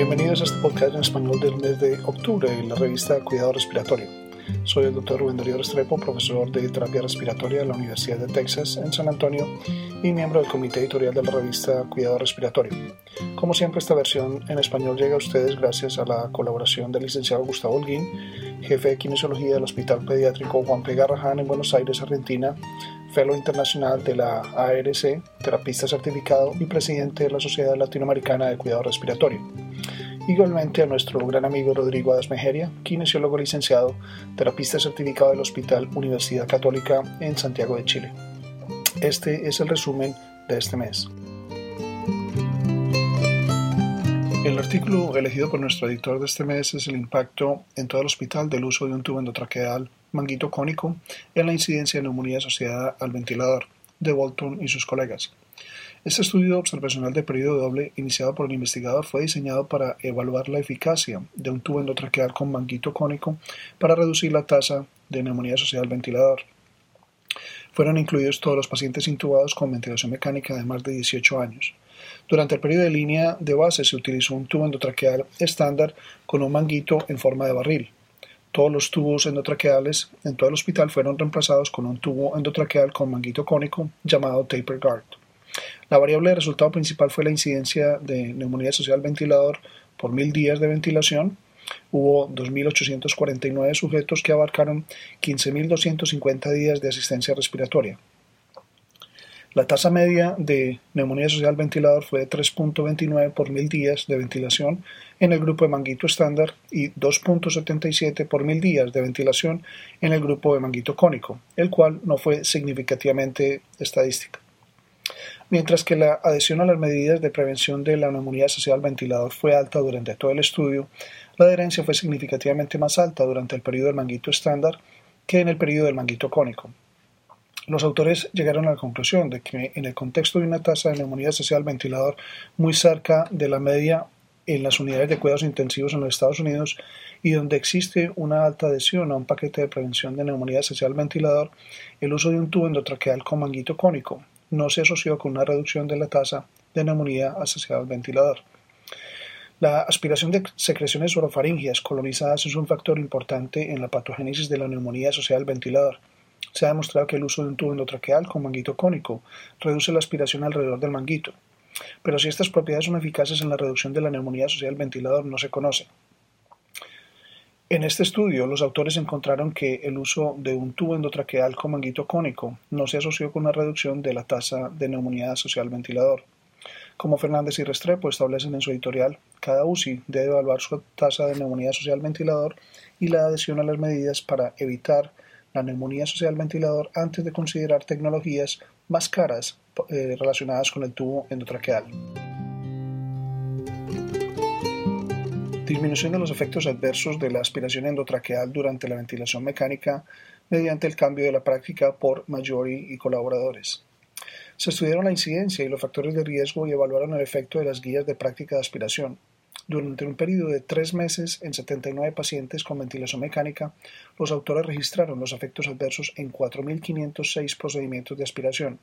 Bienvenidos a este podcast en español del mes de octubre en la revista Cuidado Respiratorio. Soy el doctor Rubén Darío Restrepo, profesor de terapia respiratoria de la Universidad de Texas en San Antonio y miembro del comité editorial de la revista Cuidado Respiratorio. Como siempre, esta versión en español llega a ustedes gracias a la colaboración del licenciado Gustavo Holguín, jefe de kinesiología del Hospital Pediátrico Juan P. Garrahan en Buenos Aires, Argentina, Fellow Internacional de la ARC, terapista certificado y presidente de la Sociedad Latinoamericana de Cuidado Respiratorio. Igualmente a nuestro gran amigo Rodrigo Adasmejeria, kinesiólogo licenciado, terapista certificado del Hospital Universidad Católica en Santiago de Chile. Este es el resumen de este mes. El artículo elegido por nuestro editor de este mes es el impacto en todo el hospital del uso de un tubo endotraqueal manguito cónico en la incidencia de neumonía asociada al ventilador, de Bolton y sus colegas. Este estudio observacional de periodo doble iniciado por el investigador fue diseñado para evaluar la eficacia de un tubo endotraqueal con manguito cónico para reducir la tasa de neumonía asociada al ventilador. Fueron incluidos todos los pacientes intubados con ventilación mecánica de más de 18 años. Durante el periodo de línea de base se utilizó un tubo endotraqueal estándar con un manguito en forma de barril. Todos los tubos endotraqueales en todo el hospital fueron reemplazados con un tubo endotraqueal con manguito cónico llamado taper guard. La variable de resultado principal fue la incidencia de neumonía social al ventilador por mil días de ventilación. Hubo 2.849 sujetos que abarcaron 15.250 días de asistencia respiratoria. La tasa media de neumonía social ventilador fue de 3.29 por mil días de ventilación en el grupo de manguito estándar y 2.77 por mil días de ventilación en el grupo de manguito cónico, el cual no fue significativamente estadística. Mientras que la adhesión a las medidas de prevención de la neumonía social ventilador fue alta durante todo el estudio, la adherencia fue significativamente más alta durante el periodo del manguito estándar que en el periodo del manguito cónico. Los autores llegaron a la conclusión de que en el contexto de una tasa de neumonía social ventilador muy cerca de la media en las unidades de cuidados intensivos en los Estados Unidos y donde existe una alta adhesión a un paquete de prevención de neumonía social ventilador, el uso de un tubo endotraqueal con manguito cónico no se asoció con una reducción de la tasa de neumonía asociada al ventilador. La aspiración de secreciones orofaringias colonizadas es un factor importante en la patogénesis de la neumonía asociada al ventilador. Se ha demostrado que el uso de un tubo endotraqueal con manguito cónico reduce la aspiración alrededor del manguito, pero si estas propiedades son eficaces en la reducción de la neumonía asociada al ventilador no se conoce. En este estudio, los autores encontraron que el uso de un tubo endotraqueal con manguito cónico no se asoció con una reducción de la tasa de neumonía asociada al ventilador. Como Fernández y Restrepo establecen en su editorial, cada UCI debe evaluar su tasa de neumonía asociada al ventilador y la adhesión a las medidas para evitar la neumonía asociada al ventilador antes de considerar tecnologías más caras eh, relacionadas con el tubo endotraqueal. Disminución de los efectos adversos de la aspiración endotraqueal durante la ventilación mecánica mediante el cambio de la práctica por Maggiori y colaboradores. Se estudiaron la incidencia y los factores de riesgo y evaluaron el efecto de las guías de práctica de aspiración. Durante un periodo de tres meses en 79 pacientes con ventilación mecánica, los autores registraron los efectos adversos en 4.506 procedimientos de aspiración.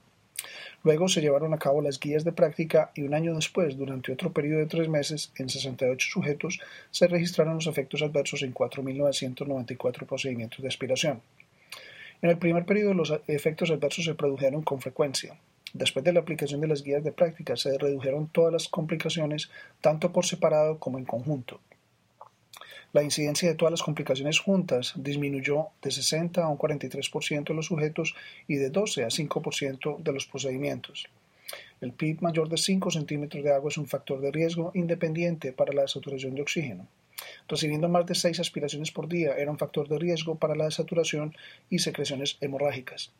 Luego se llevaron a cabo las guías de práctica y un año después, durante otro periodo de tres meses, en 68 sujetos, se registraron los efectos adversos en 4.994 procedimientos de aspiración. En el primer periodo los efectos adversos se produjeron con frecuencia. Después de la aplicación de las guías de práctica se redujeron todas las complicaciones, tanto por separado como en conjunto. La incidencia de todas las complicaciones juntas disminuyó de 60 a un 43% de los sujetos y de 12 a 5% de los procedimientos. El PIB mayor de 5 centímetros de agua es un factor de riesgo independiente para la saturación de oxígeno. Recibiendo más de 6 aspiraciones por día era un factor de riesgo para la desaturación y secreciones hemorrágicas.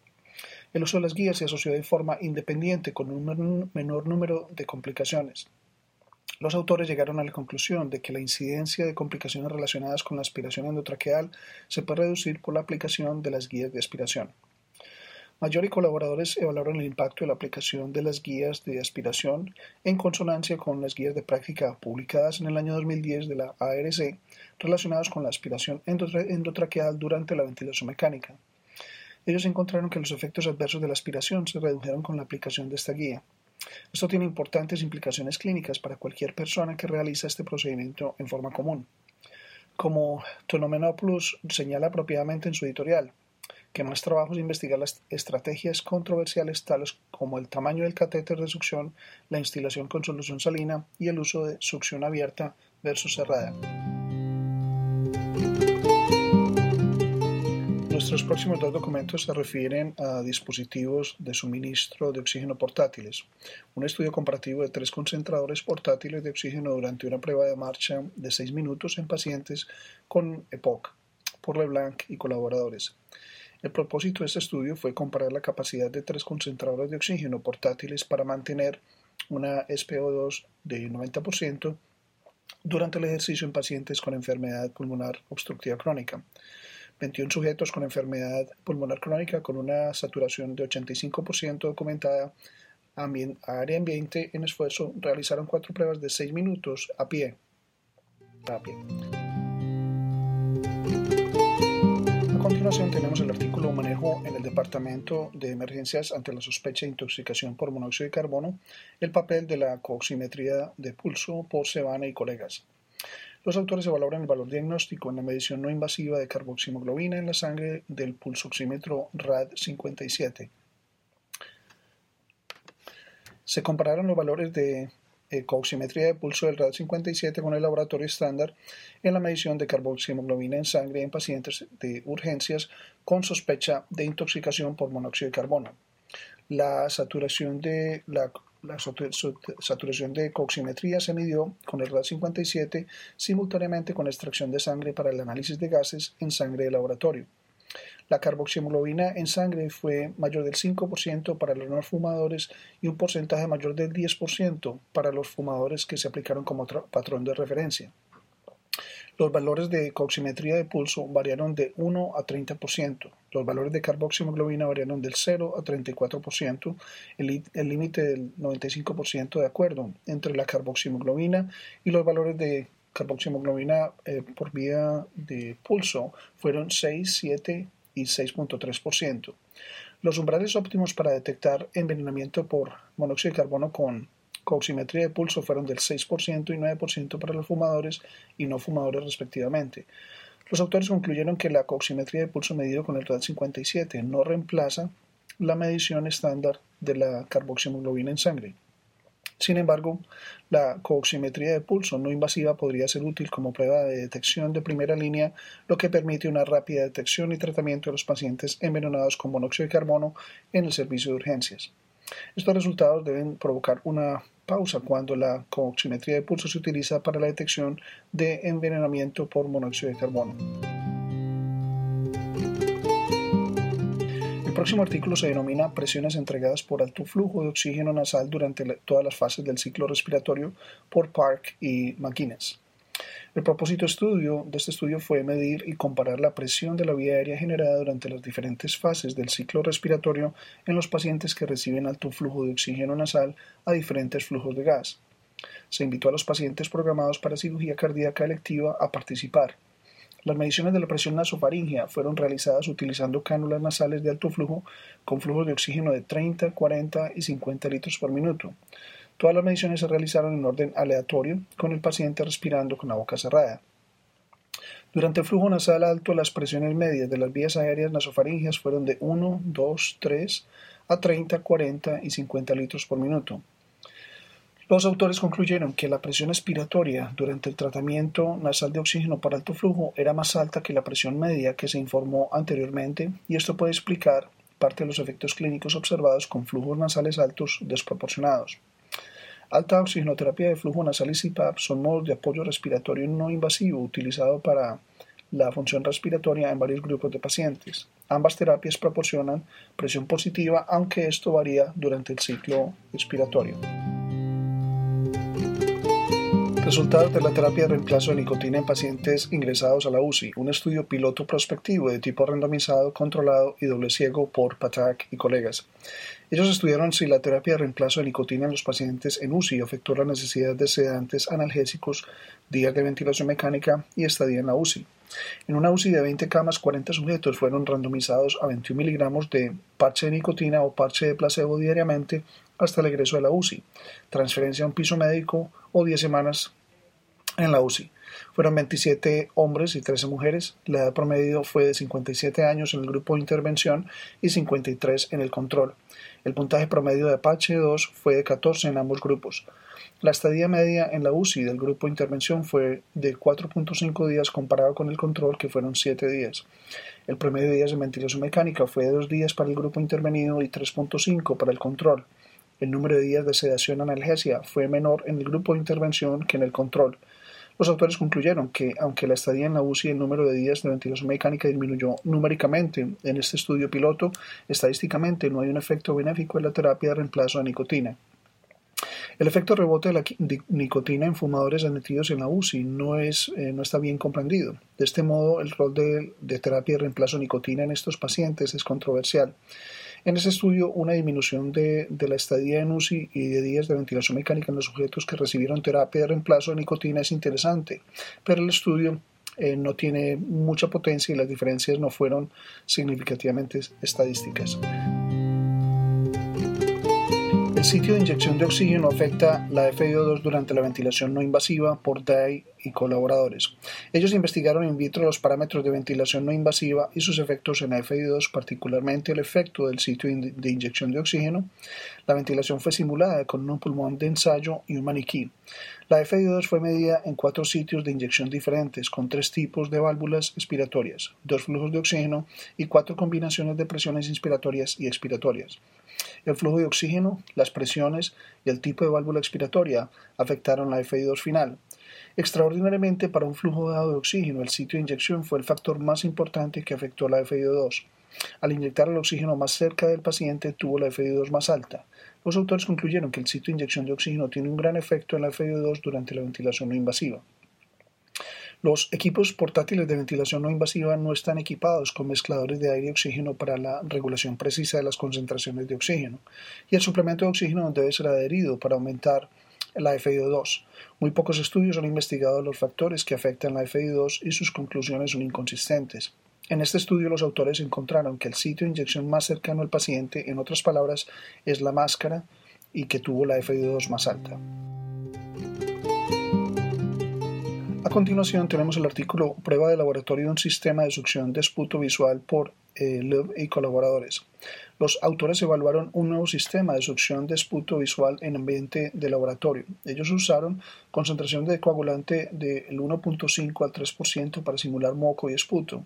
El uso de las guías se asoció de forma independiente con un menor número de complicaciones. Los autores llegaron a la conclusión de que la incidencia de complicaciones relacionadas con la aspiración endotraqueal se puede reducir por la aplicación de las guías de aspiración. Mayor y colaboradores evaluaron el impacto de la aplicación de las guías de aspiración en consonancia con las guías de práctica publicadas en el año 2010 de la ARC relacionadas con la aspiración endotraqueal durante la ventilación mecánica. Ellos encontraron que los efectos adversos de la aspiración se redujeron con la aplicación de esta guía. Esto tiene importantes implicaciones clínicas para cualquier persona que realiza este procedimiento en forma común. Como Tonomenopoulos señala apropiadamente en su editorial, que más trabajo es investigar las estrategias controversiales tales como el tamaño del catéter de succión, la instalación con solución salina y el uso de succión abierta versus cerrada. Nuestros próximos dos documentos se refieren a dispositivos de suministro de oxígeno portátiles. Un estudio comparativo de tres concentradores portátiles de oxígeno durante una prueba de marcha de seis minutos en pacientes con EPOC por LeBlanc y colaboradores. El propósito de este estudio fue comparar la capacidad de tres concentradores de oxígeno portátiles para mantener una SPO2 de 90% durante el ejercicio en pacientes con enfermedad pulmonar obstructiva crónica. 21 sujetos con enfermedad pulmonar crónica con una saturación de 85% documentada a área ambiente en esfuerzo realizaron cuatro pruebas de 6 minutos a pie. A continuación tenemos el artículo Manejo en el Departamento de Emergencias ante la sospecha de intoxicación por monóxido de carbono, el papel de la coximetría de pulso por Sebana y colegas. Los autores evaluaron el valor diagnóstico en la medición no invasiva de carboximoglobina en la sangre del pulsoxímetro RAD57. Se compararon los valores de eh, coximetría de pulso del RAD57 con el laboratorio estándar en la medición de carboximoglobina en sangre en pacientes de urgencias con sospecha de intoxicación por monóxido de carbono. La saturación de la la saturación de coximetría se midió con el RAD57 simultáneamente con extracción de sangre para el análisis de gases en sangre de laboratorio. La carboximoglobina en sangre fue mayor del 5% para los no fumadores y un porcentaje mayor del 10% para los fumadores que se aplicaron como patrón de referencia. Los valores de coximetría de pulso variaron de 1 a 30%. Los valores de carboximoglobina variaron del 0 a 34%, el límite del 95% de acuerdo entre la carboximoglobina y los valores de carboximoglobina eh, por vía de pulso fueron 6, 7 y 6.3%. Los umbrales óptimos para detectar envenenamiento por monóxido de carbono con coximetría de pulso fueron del 6% y 9% para los fumadores y no fumadores respectivamente. Los autores concluyeron que la coximetría de pulso medido con el RAD57 no reemplaza la medición estándar de la carboximoglobina en sangre. Sin embargo, la coximetría de pulso no invasiva podría ser útil como prueba de detección de primera línea, lo que permite una rápida detección y tratamiento de los pacientes envenenados con monóxido de carbono en el servicio de urgencias. Estos resultados deben provocar una pausa cuando la coximetría de pulso se utiliza para la detección de envenenamiento por monóxido de carbono. El próximo artículo se denomina presiones entregadas por alto flujo de oxígeno nasal durante todas las fases del ciclo respiratorio por Park y McGuinness. El propósito estudio de este estudio fue medir y comparar la presión de la vía aérea generada durante las diferentes fases del ciclo respiratorio en los pacientes que reciben alto flujo de oxígeno nasal a diferentes flujos de gas. Se invitó a los pacientes programados para cirugía cardíaca electiva a participar. Las mediciones de la presión nasofaringea fueron realizadas utilizando cánulas nasales de alto flujo con flujos de oxígeno de 30, 40 y 50 litros por minuto. Todas las mediciones se realizaron en orden aleatorio, con el paciente respirando con la boca cerrada. Durante el flujo nasal alto, las presiones medias de las vías aéreas nasofaringeas fueron de 1, 2, 3 a 30, 40 y 50 litros por minuto. Los autores concluyeron que la presión expiratoria durante el tratamiento nasal de oxígeno para alto flujo era más alta que la presión media que se informó anteriormente y esto puede explicar parte de los efectos clínicos observados con flujos nasales altos desproporcionados. Alta oxigenoterapia de flujo nasal y CPAP son modos de apoyo respiratorio no invasivo utilizado para la función respiratoria en varios grupos de pacientes. Ambas terapias proporcionan presión positiva, aunque esto varía durante el ciclo respiratorio. Resultados de la terapia de reemplazo de nicotina en pacientes ingresados a la UCI, un estudio piloto prospectivo de tipo randomizado, controlado y doble ciego por Patak y colegas. Ellos estudiaron si la terapia de reemplazo de nicotina en los pacientes en UCI afectó la necesidad de sedantes analgésicos, días de ventilación mecánica y estadía en la UCI. En una UCI de 20 camas, 40 sujetos fueron randomizados a 21 miligramos de parche de nicotina o parche de placebo diariamente hasta el egreso de la UCI, transferencia a un piso médico o 10 semanas en la UCI. Fueron 27 hombres y 13 mujeres. La edad promedio fue de 57 años en el grupo de intervención y 53 en el control. El puntaje promedio de Apache 2 fue de 14 en ambos grupos. La estadía media en la UCI del grupo de intervención fue de 4.5 días comparado con el control que fueron 7 días. El promedio de días de ventilación mecánica fue de 2 días para el grupo intervenido y 3.5 para el control. El número de días de sedación analgesia fue menor en el grupo de intervención que en el control. Los autores concluyeron que, aunque la estadía en la UCI y el número de días de ventilación mecánica disminuyó numéricamente en este estudio piloto, estadísticamente no hay un efecto benéfico en la terapia de reemplazo de nicotina. El efecto rebote de la nicotina en fumadores admitidos en la UCI no, es, eh, no está bien comprendido. De este modo, el rol de, de terapia de reemplazo de nicotina en estos pacientes es controversial. En ese estudio, una disminución de, la estadía en UCI y de días de ventilación mecánica en los sujetos que recibieron terapia de reemplazo de nicotina es interesante, pero el estudio eh, no tiene mucha potencia y las diferencias no fueron significativamente estadísticas. El sitio de inyección de oxígeno afecta la FiO2 durante la ventilación no invasiva por DAI y colaboradores. Ellos investigaron in vitro los parámetros de ventilación no invasiva y sus efectos en la FiO2, particularmente el efecto del sitio de inyección de oxígeno. La ventilación fue simulada con un pulmón de ensayo y un maniquí. La FiO2 fue medida en cuatro sitios de inyección diferentes, con tres tipos de válvulas expiratorias, dos flujos de oxígeno y cuatro combinaciones de presiones inspiratorias y expiratorias. El flujo de oxígeno, las presiones y el tipo de válvula expiratoria afectaron la FI2 final. Extraordinariamente, para un flujo dado de oxígeno, el sitio de inyección fue el factor más importante que afectó la FIO2. Al inyectar el oxígeno más cerca del paciente, tuvo la FIO2 más alta. Los autores concluyeron que el sitio de inyección de oxígeno tiene un gran efecto en la FIO2 durante la ventilación no invasiva. Los equipos portátiles de ventilación no invasiva no están equipados con mezcladores de aire y oxígeno para la regulación precisa de las concentraciones de oxígeno, y el suplemento de oxígeno debe ser adherido para aumentar la FiO2. Muy pocos estudios han investigado los factores que afectan la FiO2 y sus conclusiones son inconsistentes. En este estudio los autores encontraron que el sitio de inyección más cercano al paciente, en otras palabras, es la máscara y que tuvo la FiO2 más alta. A continuación tenemos el artículo Prueba de laboratorio de un sistema de succión de esputo visual por eh, y colaboradores. Los autores evaluaron un nuevo sistema de succión de esputo visual en ambiente de laboratorio. Ellos usaron concentración de coagulante del 1.5 al 3% para simular moco y esputo.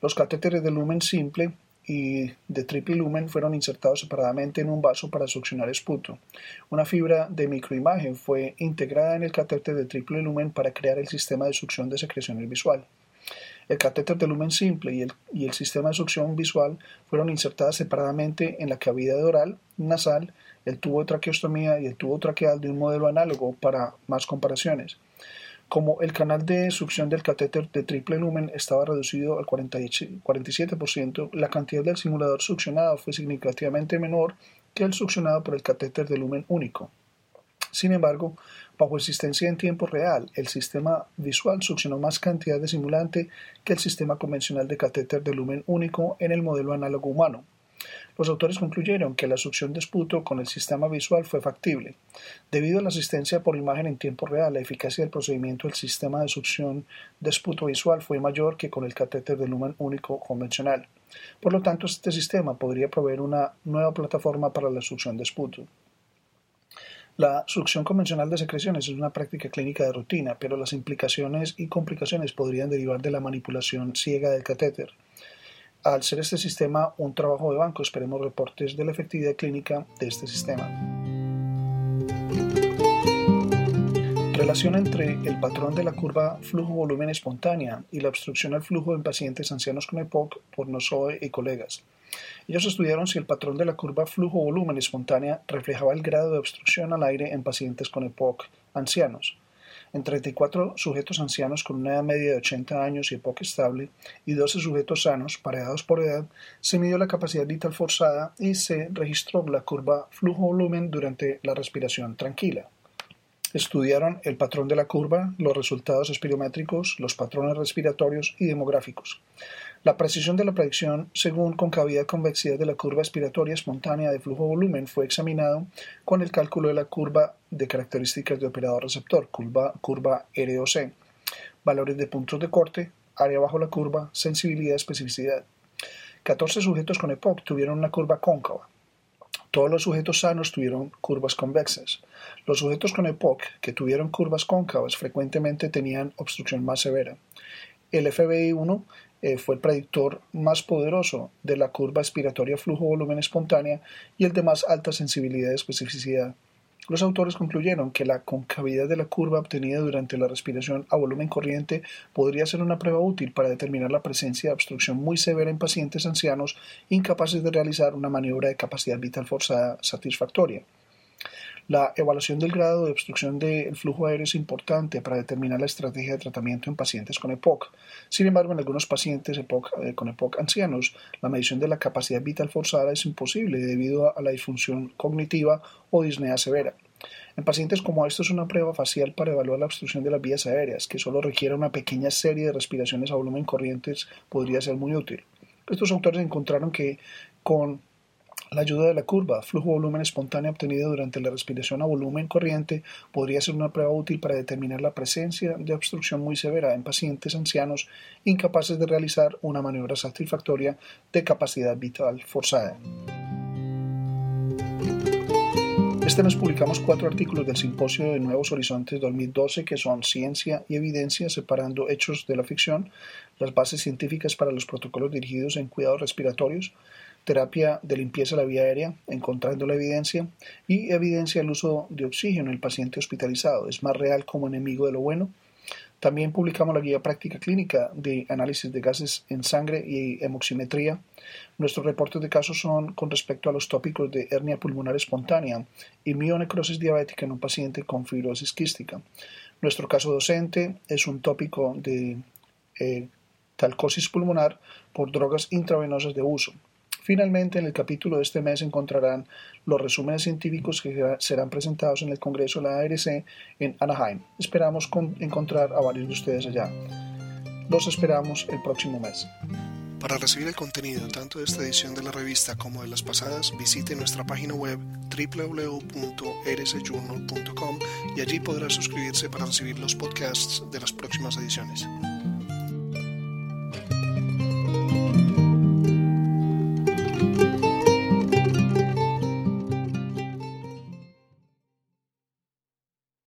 Los catéteres de lumen simple y de triple lumen fueron insertados separadamente en un vaso para succionar esputo. Una fibra de microimagen fue integrada en el catéter de triple lumen para crear el sistema de succión de secreciones visual. El catéter de lumen simple y el, sistema de succión visual fueron insertadas separadamente en la cavidad oral, nasal, el tubo de traqueostomía y el tubo traqueal de un modelo análogo para más comparaciones. Como el canal de succión del catéter de triple lumen estaba reducido al 47%, la cantidad del simulador succionado fue significativamente menor que el succionado por el catéter de lumen único. Sin embargo, bajo existencia en tiempo real, el sistema visual succionó más cantidad de simulante que el sistema convencional de catéter de lumen único en el modelo análogo humano. Los autores concluyeron que la succión de esputo con el sistema visual fue factible. Debido a la asistencia por imagen en tiempo real, la eficacia del procedimiento del sistema de succión de esputo visual fue mayor que con el catéter de lumen único convencional. Por lo tanto, este sistema podría proveer una nueva plataforma para la succión de esputo. La succión convencional de secreciones es una práctica clínica de rutina, pero las implicaciones y complicaciones podrían derivar de la manipulación ciega del catéter. Al ser este sistema un trabajo de banco, esperemos reportes de la efectividad clínica de este sistema. Relación entre el patrón de la curva flujo-volumen espontánea y la obstrucción al flujo en pacientes ancianos con EPOC por Nozoe y colegas. Ellos estudiaron si el patrón de la curva flujo-volumen espontánea reflejaba el grado de obstrucción al aire en pacientes con EPOC ancianos en 34 sujetos ancianos con una edad media de 80 años y época estable y 12 sujetos sanos, pareados por edad, se midió la capacidad vital forzada y se registró la curva flujo-volumen durante la respiración tranquila. Estudiaron el patrón de la curva, los resultados espirométricos, los patrones respiratorios y demográficos. La precisión de la predicción según concavidad-convexidad de la curva expiratoria espontánea de flujo-volumen fue examinado con el cálculo de la curva de características de operador-receptor, curva, curva ROC, valores de puntos de corte, área bajo la curva, sensibilidad, especificidad. 14 sujetos con EPOC tuvieron una curva cóncava. Todos los sujetos sanos tuvieron curvas convexas. Los sujetos con EPOC que tuvieron curvas cóncavas frecuentemente tenían obstrucción más severa. El FBI1 eh, fue el predictor más poderoso de la curva expiratoria flujo-volumen espontánea y el de más alta sensibilidad y especificidad. Los autores concluyeron que la concavidad de la curva obtenida durante la respiración a volumen corriente podría ser una prueba útil para determinar la presencia de obstrucción muy severa en pacientes ancianos incapaces de realizar una maniobra de capacidad vital forzada satisfactoria. La evaluación del grado de obstrucción del flujo aéreo es importante para determinar la estrategia de tratamiento en pacientes con EPOC. Sin embargo, en algunos pacientes eh, con EPOC ancianos, la medición de la capacidad vital forzada es imposible debido a la disfunción cognitiva o disnea severa. En pacientes como estos, una prueba facial para evaluar la obstrucción de las vías aéreas, que solo requiere una pequeña serie de respiraciones a volumen corrientes, podría ser muy útil. Estos autores encontraron que con la ayuda de la curva flujo-volumen espontáneo obtenida durante la respiración a volumen corriente podría ser una prueba útil para determinar la presencia de obstrucción muy severa en pacientes ancianos incapaces de realizar una maniobra satisfactoria de capacidad vital forzada. Este mes publicamos cuatro artículos del Simposio de Nuevos Horizontes 2012 que son Ciencia y Evidencia separando hechos de la ficción, las bases científicas para los protocolos dirigidos en cuidados respiratorios, terapia de limpieza de la vía aérea, encontrando la evidencia, y evidencia del uso de oxígeno en el paciente hospitalizado. ¿Es más real como enemigo de lo bueno? También publicamos la guía práctica clínica de análisis de gases en sangre y hemoximetría. Nuestros reportes de casos son con respecto a los tópicos de hernia pulmonar espontánea y mionecrosis diabética en un paciente con fibrosis quística. Nuestro caso docente es un tópico de eh, talcosis pulmonar por drogas intravenosas de uso. Finalmente, en el capítulo de este mes encontrarán los resúmenes científicos que serán presentados en el Congreso de la ARC en Anaheim. Esperamos encontrar a varios de ustedes allá. Los esperamos el próximo mes. Para recibir el contenido tanto de esta edición de la revista como de las pasadas, visite nuestra página web www.rsjournal.com y allí podrá suscribirse para recibir los podcasts de las próximas ediciones.